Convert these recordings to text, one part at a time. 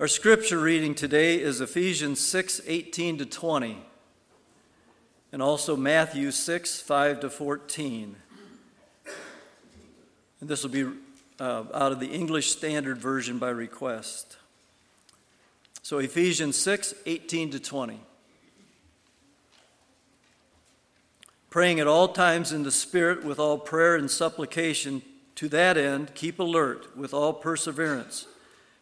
Our scripture reading today is Ephesians 6 18 to 20, and also Matthew 6 5 to 14. And this will be uh, out of the English Standard Version by request. So, Ephesians 6 18 to 20. Praying at all times in the Spirit with all prayer and supplication, to that end, keep alert with all perseverance,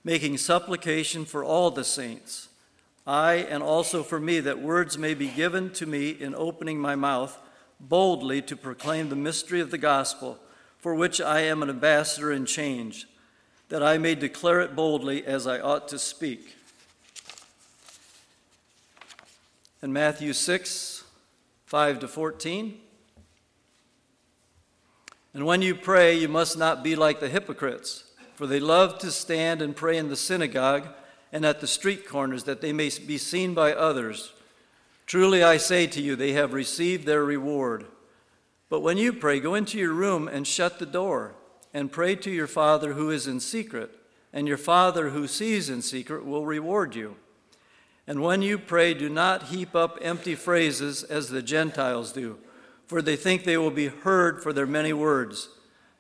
making supplication for all the saints. I, and also for me, that words may be given to me in opening my mouth boldly to proclaim the mystery of the gospel for which I am an ambassador in change, that I may declare it boldly as I ought to speak. And Matthew 6, 5 to 14. And when you pray, you must not be like the hypocrites, for they love to stand and pray in the synagogue and at the street corners, that they may be seen by others. Truly I say to you, they have received their reward. But when you pray, go into your room and shut the door, and pray to your Father who is in secret, and your Father who sees in secret will reward you. And when you pray, do not heap up empty phrases as the Gentiles do, for they think they will be heard for their many words.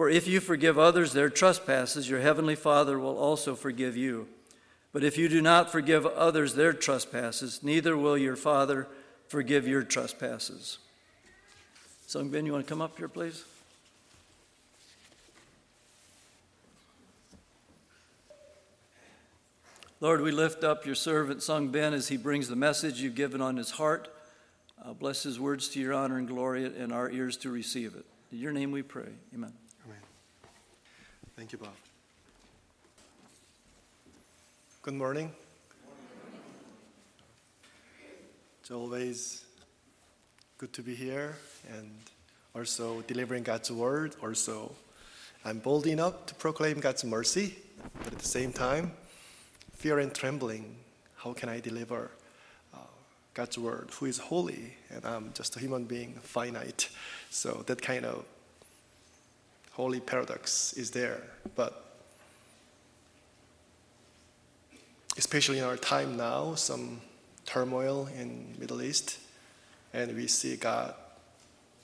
For if you forgive others their trespasses, your heavenly Father will also forgive you. But if you do not forgive others their trespasses, neither will your Father forgive your trespasses. Sung Ben, you want to come up here, please? Lord, we lift up your servant, Sung Ben, as he brings the message you've given on his heart. Uh, bless his words to your honor and glory and our ears to receive it. In your name we pray. Amen. Thank you, Bob. Good morning. It's always good to be here and also delivering God's word. Also, I'm bold enough to proclaim God's mercy, but at the same time, fear and trembling. How can I deliver uh, God's word, who is holy, and I'm just a human being, finite. So that kind of holy paradox is there. But especially in our time now, some turmoil in Middle East, and we see God,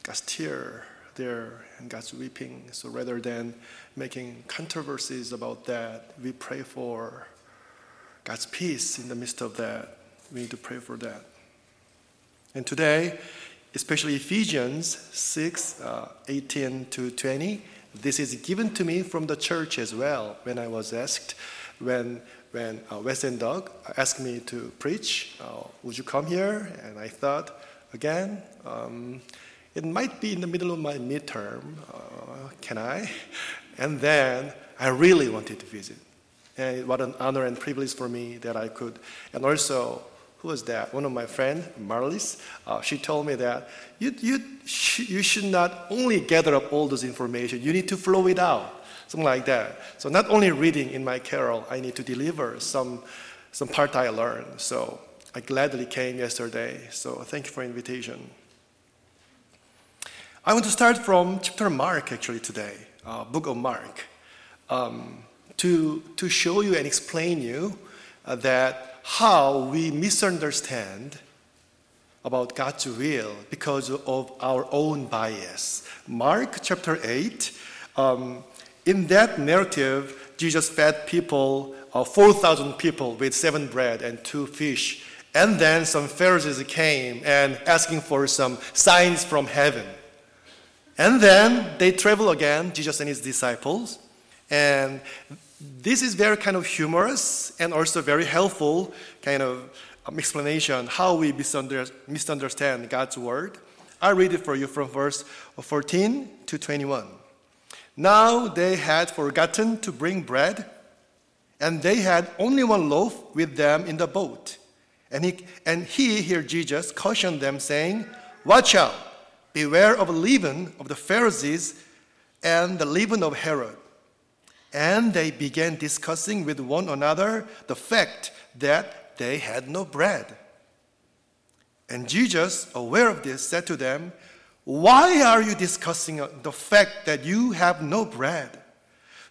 God's tear there and God's weeping. So rather than making controversies about that, we pray for God's peace in the midst of that. We need to pray for that. And today, especially Ephesians 6 uh, 18 to 20, this is given to me from the church as well when I was asked, when, when uh, Wes asked me to preach, uh, would you come here? And I thought, again, um, it might be in the middle of my midterm. Uh, can I? And then I really wanted to visit. And what an honor and privilege for me that I could. And also, who was that? One of my friends, Marlis. Uh, she told me that you, you, sh- you should not only gather up all this information, you need to flow it out. Something like that. So, not only reading in my carrel, I need to deliver some, some part I learned. So, I gladly came yesterday. So, thank you for invitation. I want to start from chapter Mark actually today, uh, book of Mark. Um, to, to show you and explain you uh, that how we misunderstand about God's will because of our own bias. Mark chapter 8, um, in that narrative, Jesus fed people, uh, 4,000 people with seven bread and two fish. And then some Pharisees came and asking for some signs from heaven. And then they travel again, Jesus and his disciples. And this is very kind of humorous and also very helpful kind of um, explanation how we misunderstand God's word. I read it for you from verse 14 to 21. Now they had forgotten to bring bread, and they had only one loaf with them in the boat. And he, and he, here Jesus, cautioned them, saying, Watch out, beware of the leaven of the Pharisees and the leaven of Herod. And they began discussing with one another the fact that they had no bread. And Jesus, aware of this, said to them, Why are you discussing uh, the fact that you have no bread?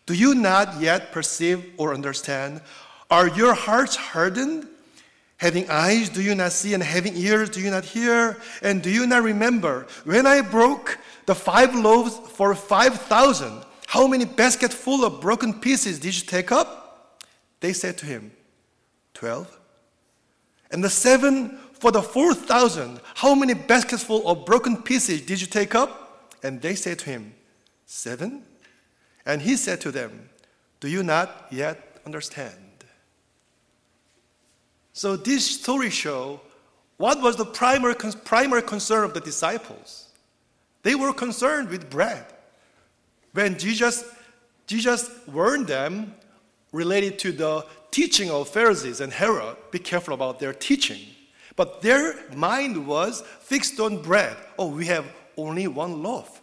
Do you not yet perceive or understand? Are your hearts hardened? Having eyes, do you not see? And having ears, do you not hear? And do you not remember when I broke the five loaves for 5,000? How many baskets full of broken pieces did you take up? They said to him, Twelve. And the seven for the 4,000, how many baskets full of broken pieces did you take up? And they said to him, Seven. And he said to them, Do you not yet understand? So this story show what was the primary, primary concern of the disciples. They were concerned with bread. When Jesus, Jesus warned them related to the teaching of Pharisees and Herod, be careful about their teaching. But their mind was fixed on bread. Oh, we have only one loaf.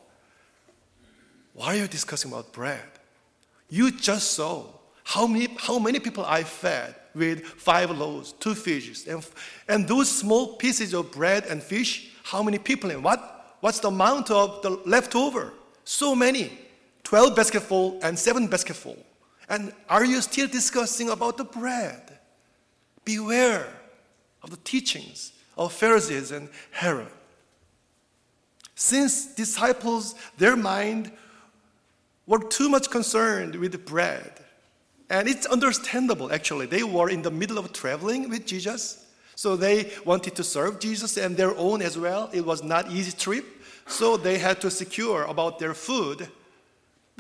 Why are you discussing about bread? You just saw how many, how many people I fed with five loaves, two fishes, and, and those small pieces of bread and fish, how many people and what, what's the amount of the leftover? So many. 12 basketful and 7 basketful. And are you still discussing about the bread? Beware of the teachings of Pharisees and Herod. Since disciples, their mind were too much concerned with bread. And it's understandable, actually. They were in the middle of traveling with Jesus. So they wanted to serve Jesus and their own as well. It was not easy trip. So they had to secure about their food.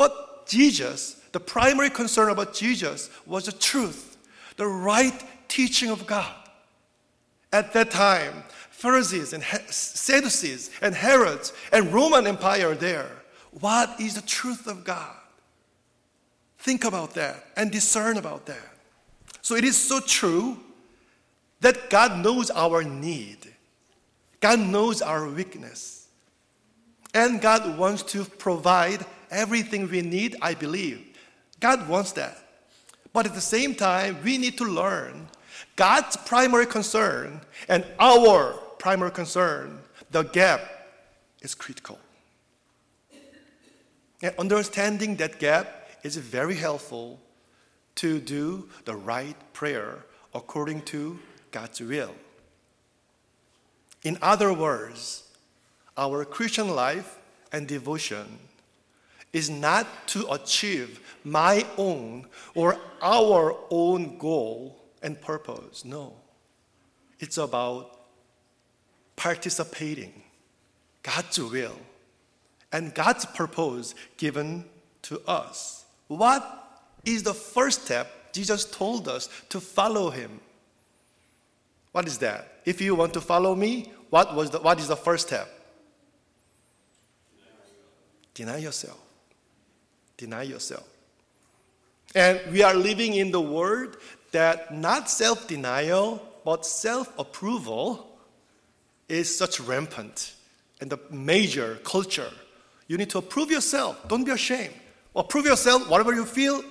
But Jesus, the primary concern about Jesus was the truth, the right teaching of God. At that time, Pharisees and Sadducees and Herods and Roman Empire there. What is the truth of God? Think about that and discern about that. So it is so true that God knows our need. God knows our weakness. And God wants to provide everything we need, I believe. God wants that. But at the same time, we need to learn God's primary concern and our primary concern, the gap is critical. And understanding that gap is very helpful to do the right prayer according to God's will. In other words, our Christian life and devotion is not to achieve my own or our own goal and purpose. No. It's about participating God's will and God's purpose given to us. What is the first step Jesus told us to follow him? What is that? If you want to follow me, what, was the, what is the first step? Deny yourself. Deny yourself. And we are living in the world that not self denial, but self approval is such rampant in the major culture. You need to approve yourself. Don't be ashamed. Approve yourself, whatever you feel,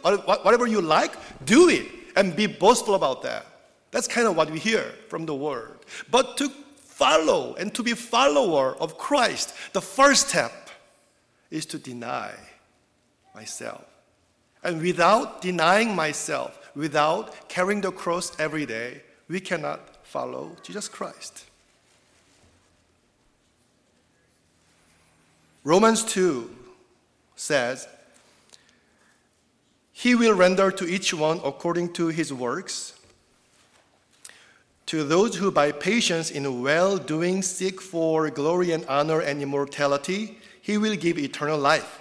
whatever you like, do it and be boastful about that. That's kind of what we hear from the word. But to follow and to be follower of Christ, the first step is to deny myself. And without denying myself, without carrying the cross every day, we cannot follow Jesus Christ. Romans 2 says, He will render to each one according to his works. To those who by patience in well doing seek for glory and honor and immortality, he will give eternal life.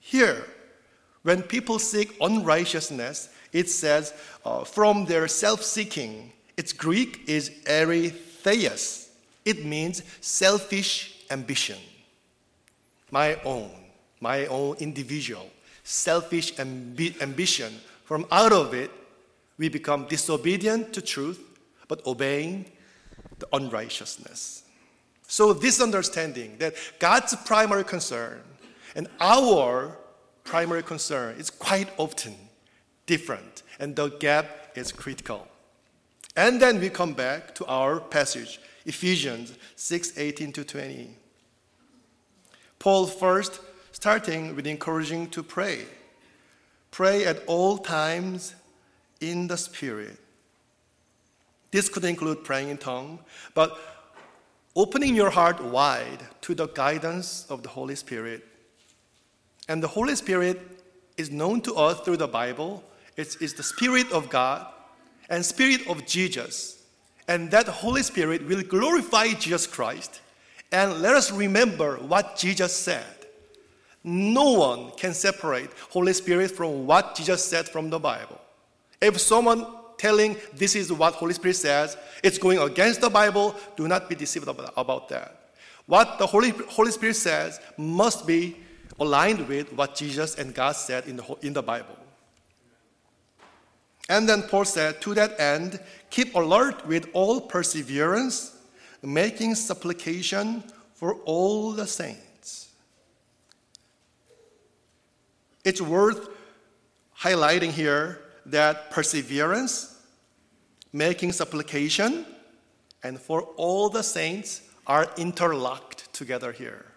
Here, when people seek unrighteousness, it says, uh, from their self seeking. Its Greek is eritheus. It means selfish ambition. My own, my own individual, selfish ambi- ambition. From out of it, we become disobedient to truth, but obeying the unrighteousness. So, this understanding that God's primary concern and our primary concern is quite often different, and the gap is critical. And then we come back to our passage, Ephesians 6 18 to 20. Paul first starting with encouraging to pray. Pray at all times in the Spirit. This could include praying in tongue, but opening your heart wide to the guidance of the Holy Spirit. And the Holy Spirit is known to us through the Bible. It's, it's the Spirit of God and Spirit of Jesus. And that Holy Spirit will glorify Jesus Christ. And let us remember what Jesus said. No one can separate Holy Spirit from what Jesus said from the Bible. If someone telling this is what Holy Spirit says, it's going against the Bible, do not be deceived about, that. What the Holy, Holy Spirit says must be aligned with what Jesus and God said in the, in the Bible. And then Paul said, To that end, keep alert with all perseverance, making supplication for all the saints. It's worth highlighting here that perseverance, making supplication, and for all the saints are interlocked together here.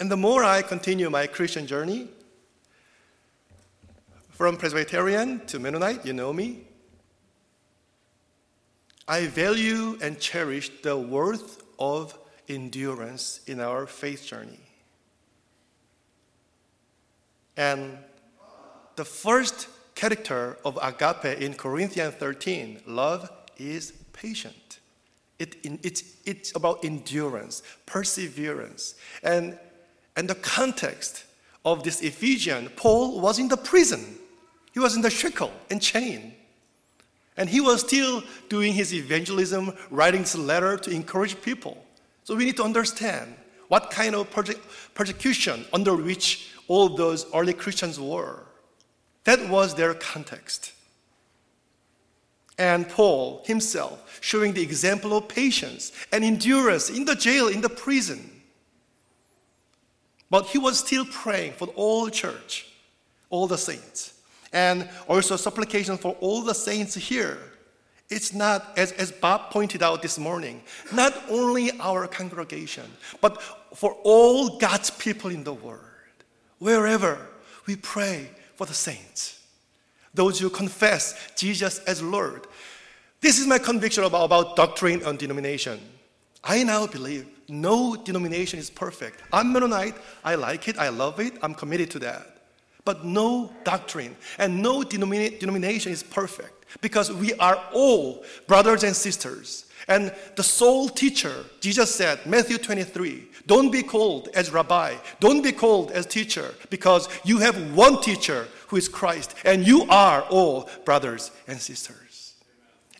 And the more I continue my Christian journey, from Presbyterian to Mennonite, you know me, I value and cherish the worth of endurance in our faith journey. And the first character of agape in Corinthians 13, love is patient. It, it's, it's about endurance, perseverance. And, and the context of this Ephesian, Paul was in the prison. He was in the shackle and chain. And he was still doing his evangelism, writing this letter to encourage people. So we need to understand what kind of persecution under which all those early Christians were. That was their context. And Paul himself showing the example of patience and endurance in the jail, in the prison. But he was still praying for all the church, all the saints, and also supplication for all the saints here. It's not, as, as Bob pointed out this morning, not only our congregation, but for all God's people in the world. Wherever we pray for the saints, those who confess Jesus as Lord. This is my conviction about, about doctrine and denomination. I now believe no denomination is perfect. I'm Mennonite. I like it. I love it. I'm committed to that. But no doctrine and no denomination is perfect because we are all brothers and sisters. And the sole teacher, Jesus said, Matthew 23, don't be called as rabbi, don't be called as teacher, because you have one teacher who is Christ, and you are all brothers and sisters.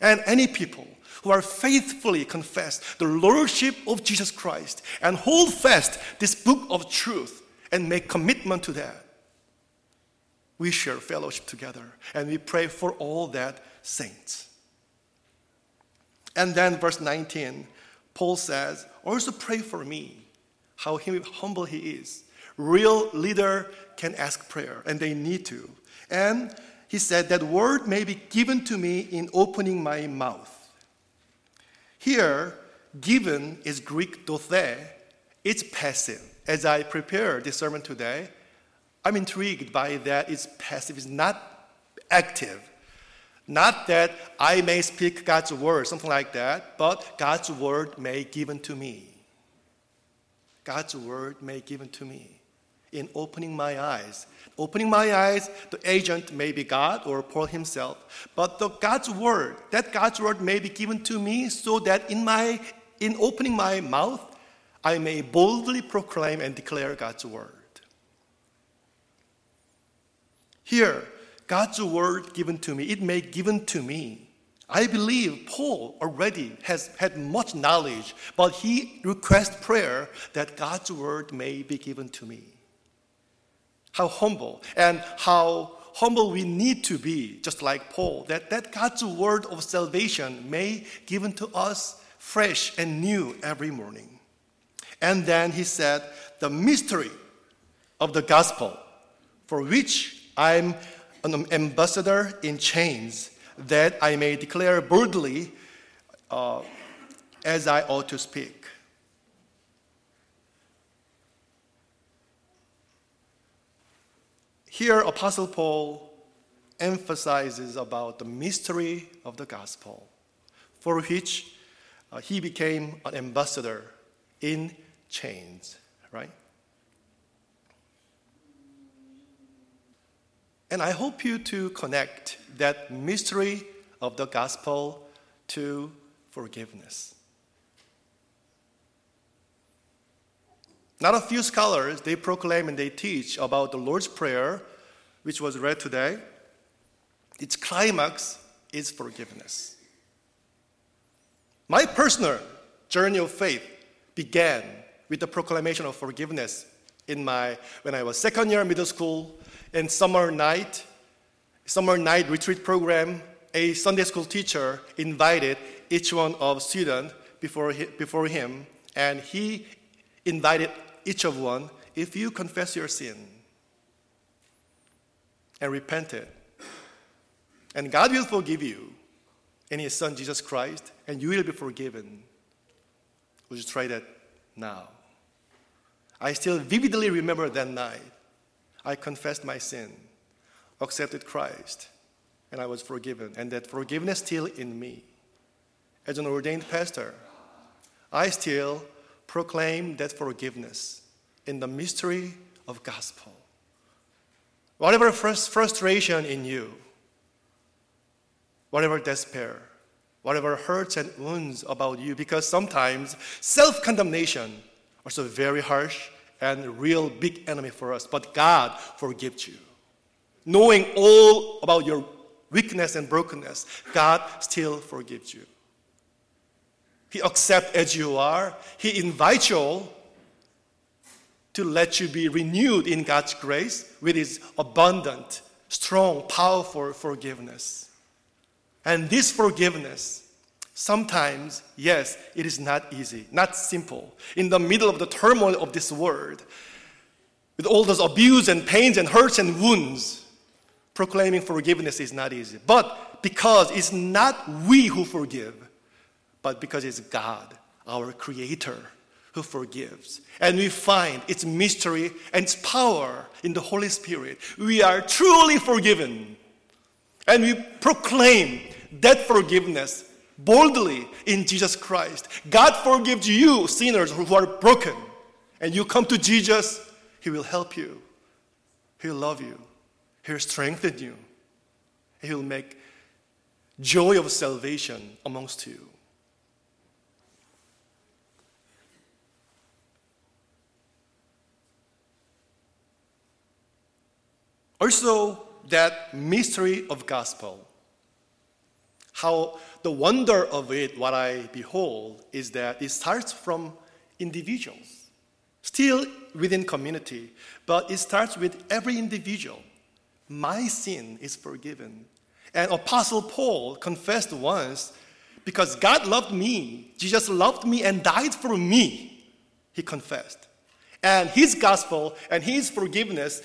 And any people who are faithfully confess the lordship of Jesus Christ and hold fast this book of truth and make commitment to that, we share fellowship together and we pray for all that saints. And then, verse 19, Paul says, Also pray for me, how humble he is. Real leader can ask prayer, and they need to. And he said, That word may be given to me in opening my mouth. Here, given is Greek dothe. It's passive. As I prepare this sermon today, I'm intrigued by that it's passive, it's not active. Not that I may speak God's word, something like that, but God's word may given to me. God's word may given to me. in opening my eyes. Opening my eyes, the agent may be God or Paul himself, but the God's word, that God's word may be given to me so that in my in opening my mouth, I may boldly proclaim and declare God's word. Here, God's word given to me, it may given to me. I believe Paul already has had much knowledge, but he requests prayer that God's word may be given to me. How humble and how humble we need to be, just like Paul, that, that God's word of salvation may given to us fresh and new every morning. And then he said, the mystery of the gospel, for which I'm an ambassador in chains, that I may declare boldly uh, as I ought to speak. Here, Apostle Paul emphasizes about the mystery of the gospel, for which uh, he became an ambassador in chains, right? And I hope you to connect that mystery of the gospel to forgiveness. Not a few scholars, they proclaim and they teach about the Lord's Prayer, which was read today. Its climax is forgiveness. My personal journey of faith began with the proclamation of forgiveness in my when I was second year middle school in summer night, summer night retreat program, a Sunday school teacher invited each one of students before, before him, and he invited each of one, if you confess your sin and repent it, and God will forgive you in His Son Jesus Christ, and you will be forgiven. Would you try that now? I still vividly remember that night. I confessed my sin, accepted Christ, and I was forgiven, and that forgiveness still in me. As an ordained pastor, I still proclaim that forgiveness in the mystery of gospel. Whatever frustration in you, whatever despair, whatever hurts and wounds about you, because sometimes self condemnation is also very harsh and real big enemy for us. But God forgives you. Knowing all about your weakness and brokenness, God still forgives you. He accepts as you are. He invites you to let you be renewed in God's grace with His abundant, strong, powerful forgiveness. And this forgiveness Sometimes, yes, it is not easy, not simple. In the middle of the turmoil of this world, with all those abuse and pains and hurts and wounds, proclaiming forgiveness is not easy. But because it's not we who forgive, but because it's God, our Creator, who forgives. And we find its mystery and its power in the Holy Spirit. We are truly forgiven. And we proclaim that forgiveness boldly in Jesus Christ. God forgives you, sinners who are broken. And you come to Jesus, He will help you. He'll love you. He'll strengthen you. He'll make joy of salvation amongst you. Also, that mystery of gospel how the wonder of it, what I behold, is that it starts from individuals, still within community, but it starts with every individual. My sin is forgiven. And Apostle Paul confessed once, because God loved me, Jesus loved me and died for me, he confessed. And his gospel and his forgiveness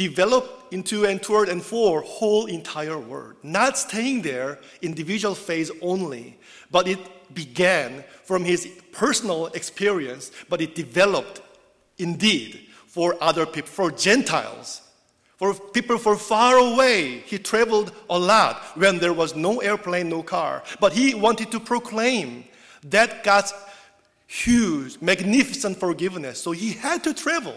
develop into and toward and for whole entire world. Not staying there, individual phase only, but it began from his personal experience, but it developed indeed for other people, for Gentiles, for people for far away. He traveled a lot when there was no airplane, no car, but he wanted to proclaim that God's huge, magnificent forgiveness. So he had to travel.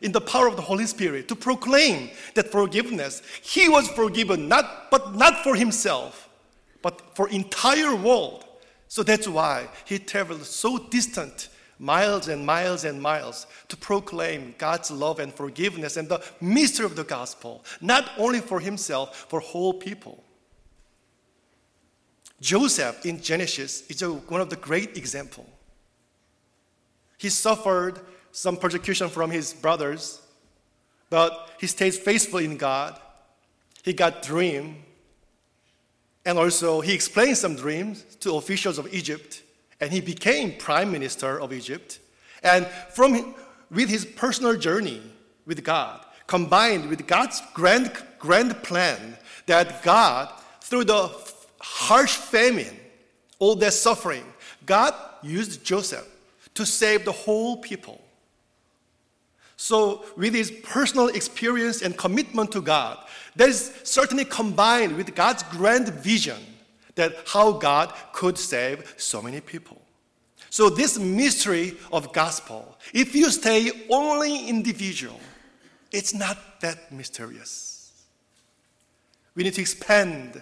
In the power of the Holy Spirit to proclaim that forgiveness. He was forgiven, not, but not for himself, but for entire world. So that's why he traveled so distant, miles and miles and miles, to proclaim God's love and forgiveness and the mystery of the gospel, not only for himself, for whole people. Joseph in Genesis is a, one of the great example. He suffered some persecution from his brothers, but he stays faithful in God. He got dream, and also he explained some dreams to officials of Egypt, and he became prime minister of Egypt. And from with his personal journey with God, combined with God's grand grand plan that God through the harsh famine, all that suffering, God used Joseph to save the whole people. So, with his personal experience and commitment to God, that is certainly combined with God's grand vision that how God could save so many people. So, this mystery of gospel, if you stay only individual, it's not that mysterious. We need to expand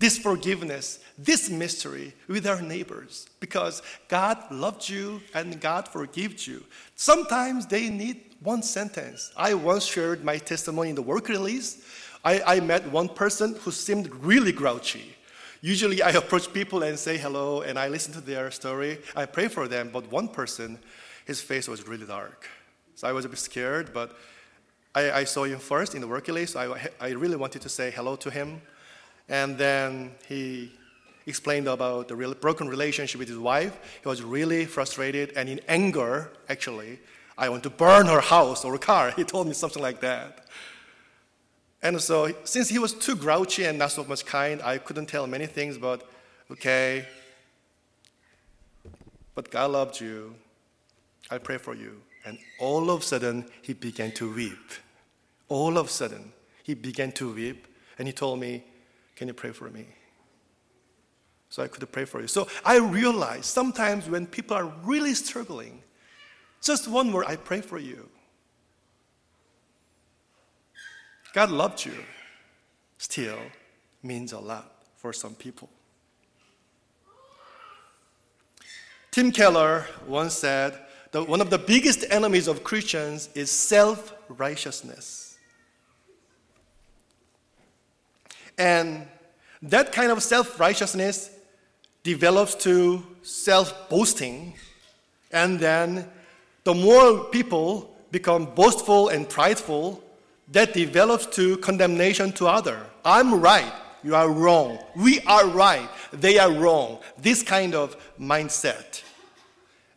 this forgiveness, this mystery with our neighbors because God loved you and God forgives you. Sometimes they need one sentence. I once shared my testimony in the work release. I, I met one person who seemed really grouchy. Usually I approach people and say hello and I listen to their story. I pray for them, but one person, his face was really dark. So I was a bit scared, but I, I saw him first in the work release. So I, I really wanted to say hello to him. And then he explained about the real broken relationship with his wife. He was really frustrated and in anger, actually. I want to burn her house or car. He told me something like that. And so, since he was too grouchy and not so much kind, I couldn't tell many things, but okay. But God loved you. I pray for you. And all of a sudden, he began to weep. All of a sudden, he began to weep. And he told me, can you pray for me? So I could pray for you. So I realize sometimes when people are really struggling, just one word, I pray for you. God loved you still means a lot for some people. Tim Keller once said that one of the biggest enemies of Christians is self righteousness. And that kind of self righteousness develops to self boasting. And then the more people become boastful and prideful, that develops to condemnation to other. I'm right, you are wrong. We are right, they are wrong. This kind of mindset.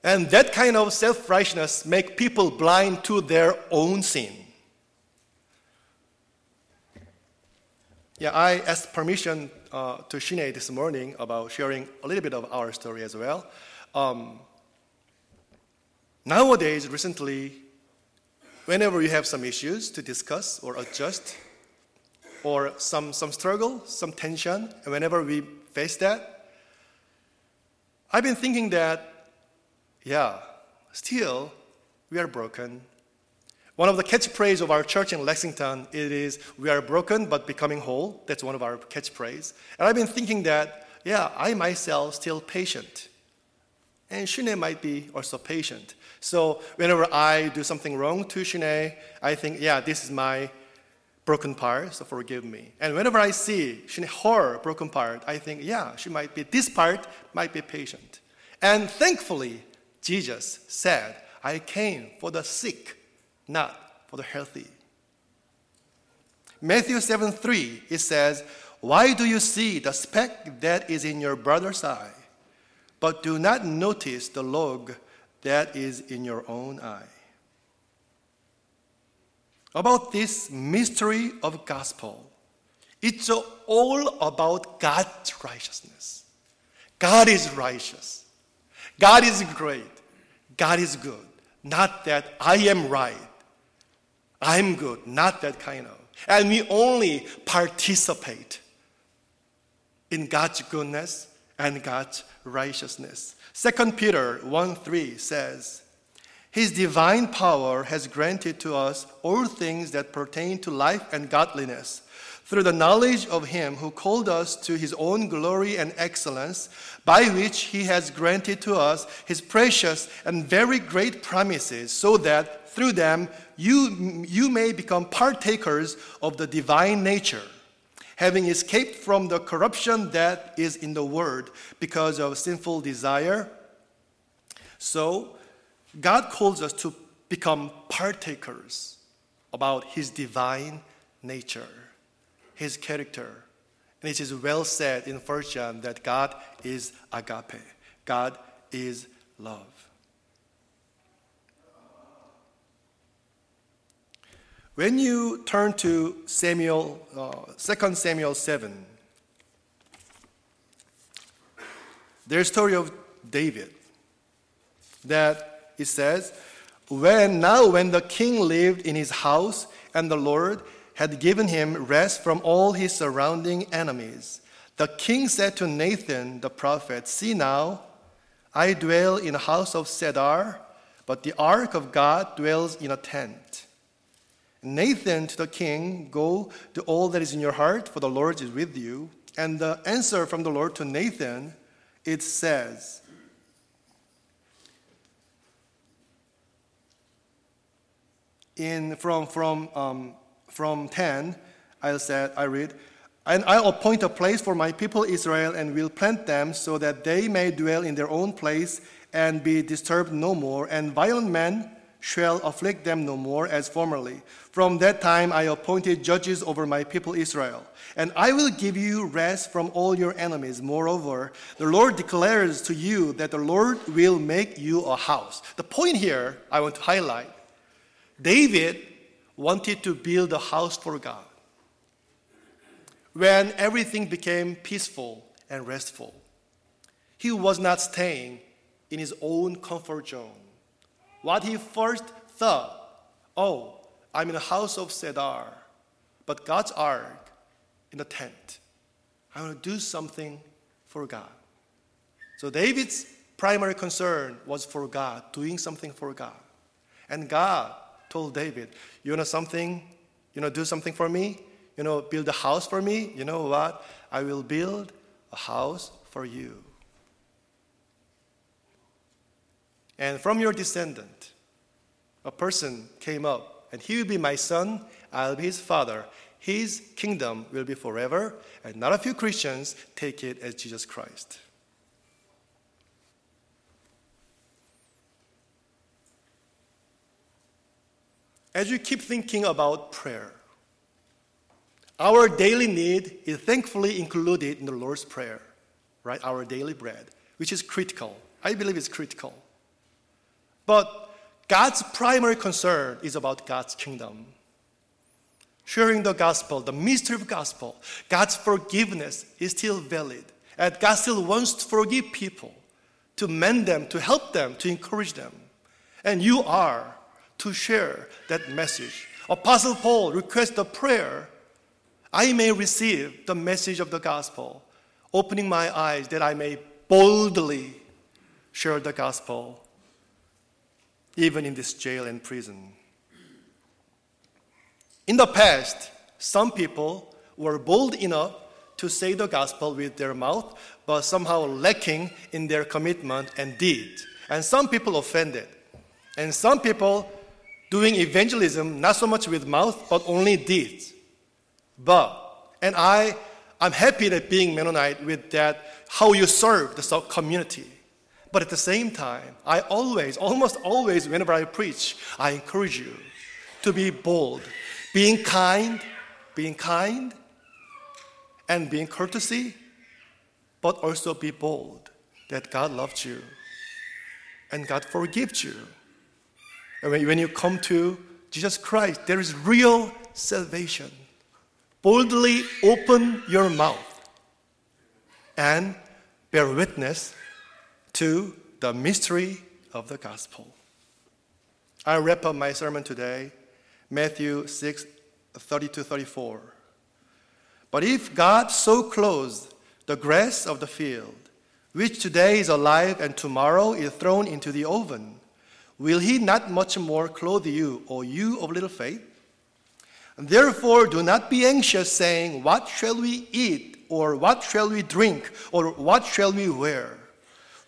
And that kind of self-righteousness make people blind to their own sin. Yeah, I asked permission uh, to Shine this morning about sharing a little bit of our story as well. Um, nowadays, recently, whenever you have some issues to discuss or adjust, or some, some struggle, some tension, and whenever we face that, I've been thinking that, yeah, still we are broken, one of the catchphrases of our church in Lexington it is we are broken but becoming whole. That's one of our catchphrases. And I've been thinking that, yeah, I myself still patient. And Shune might be also patient. So whenever I do something wrong to Shune, I think, yeah, this is my broken part, so forgive me. And whenever I see Shune, her broken part, I think, yeah, she might be, this part might be patient. And thankfully, Jesus said, I came for the sick not for the healthy. Matthew 7 3, it says, Why do you see the speck that is in your brother's eye, but do not notice the log that is in your own eye? About this mystery of gospel, it's all about God's righteousness. God is righteous. God is great. God is good. Not that I am right. I'm good, not that kind of. And we only participate in God's goodness and God's righteousness. 2 Peter 1 3 says, His divine power has granted to us all things that pertain to life and godliness through the knowledge of Him who called us to His own glory and excellence, by which He has granted to us His precious and very great promises, so that through them you, you may become partakers of the divine nature, having escaped from the corruption that is in the world because of sinful desire. So, God calls us to become partakers about His divine nature, His character. And it is well said in 1 John that God is agape, God is love. When you turn to Samuel, uh, 2 Samuel 7, there's a story of David that it says, when now when the king lived in his house and the Lord had given him rest from all his surrounding enemies, the king said to Nathan the prophet, See now, I dwell in a house of cedar, but the ark of God dwells in a tent. Nathan to the king, Go to all that is in your heart, for the Lord is with you. And the answer from the Lord to Nathan, it says, in from from um, from 10 i said i read and i'll appoint a place for my people israel and will plant them so that they may dwell in their own place and be disturbed no more and violent men shall afflict them no more as formerly from that time i appointed judges over my people israel and i will give you rest from all your enemies moreover the lord declares to you that the lord will make you a house the point here i want to highlight David wanted to build a house for God. When everything became peaceful and restful, he was not staying in his own comfort zone. What he first thought, oh, I'm in the house of cedar, but God's ark in the tent. I want to do something for God. So David's primary concern was for God, doing something for God. And God told David, You know something? You know, do something for me? You know, build a house for me? You know what? I will build a house for you. And from your descendant, a person came up, and he will be my son, I'll be his father. His kingdom will be forever, and not a few Christians take it as Jesus Christ. as you keep thinking about prayer, our daily need is thankfully included in the Lord's Prayer, right? Our daily bread, which is critical. I believe it's critical. But God's primary concern is about God's kingdom. Sharing the gospel, the mystery of gospel, God's forgiveness is still valid. And God still wants to forgive people, to mend them, to help them, to encourage them. And you are to share that message. Apostle Paul requests a prayer I may receive the message of the gospel, opening my eyes that I may boldly share the gospel, even in this jail and prison. In the past, some people were bold enough to say the gospel with their mouth, but somehow lacking in their commitment and deed. And some people offended. And some people doing evangelism not so much with mouth but only deeds. But and I I'm happy that being Mennonite with that how you serve the community. But at the same time, I always, almost always, whenever I preach, I encourage you to be bold, being kind, being kind, and being courtesy, but also be bold that God loves you and God forgives you And when you come to Jesus Christ, there is real salvation. Boldly open your mouth and bear witness to the mystery of the gospel. I wrap up my sermon today, Matthew 6 32 34. But if God so clothes the grass of the field, which today is alive and tomorrow is thrown into the oven, will he not much more clothe you, O you of little faith? Therefore, do not be anxious, saying, What shall we eat, or what shall we drink, or what shall we wear?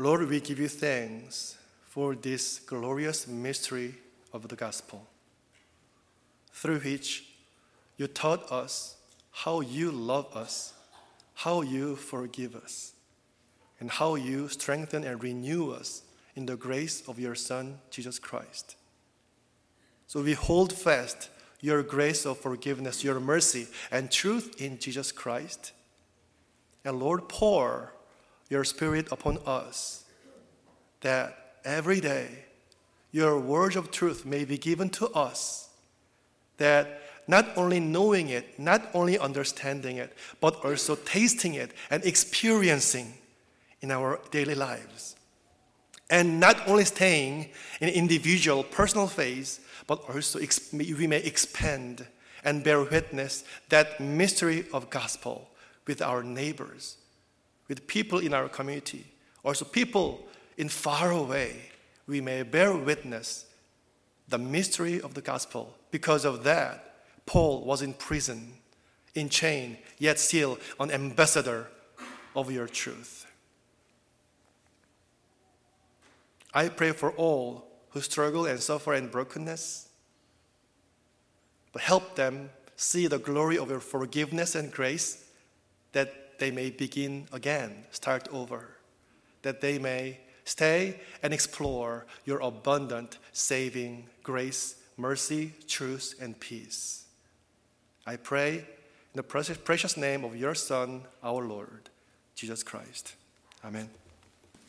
Lord, we give you thanks for this glorious mystery of the gospel, through which you taught us how you love us, how you forgive us, and how you strengthen and renew us in the grace of your Son, Jesus Christ. So we hold fast your grace of forgiveness, your mercy, and truth in Jesus Christ. And Lord, pour your Spirit upon us, that every day your words of truth may be given to us, that not only knowing it, not only understanding it, but also tasting it and experiencing in our daily lives. And not only staying in individual personal faith, but also we may expand and bear witness that mystery of gospel with our neighbors with people in our community, also people in far away, we may bear witness the mystery of the gospel. Because of that, Paul was in prison, in chain, yet still an ambassador of your truth. I pray for all who struggle and suffer in brokenness, but help them see the glory of your forgiveness and grace that they may begin again, start over, that they may stay and explore your abundant saving grace, mercy, truth, and peace. I pray in the precious name of your Son, our Lord, Jesus Christ. Amen.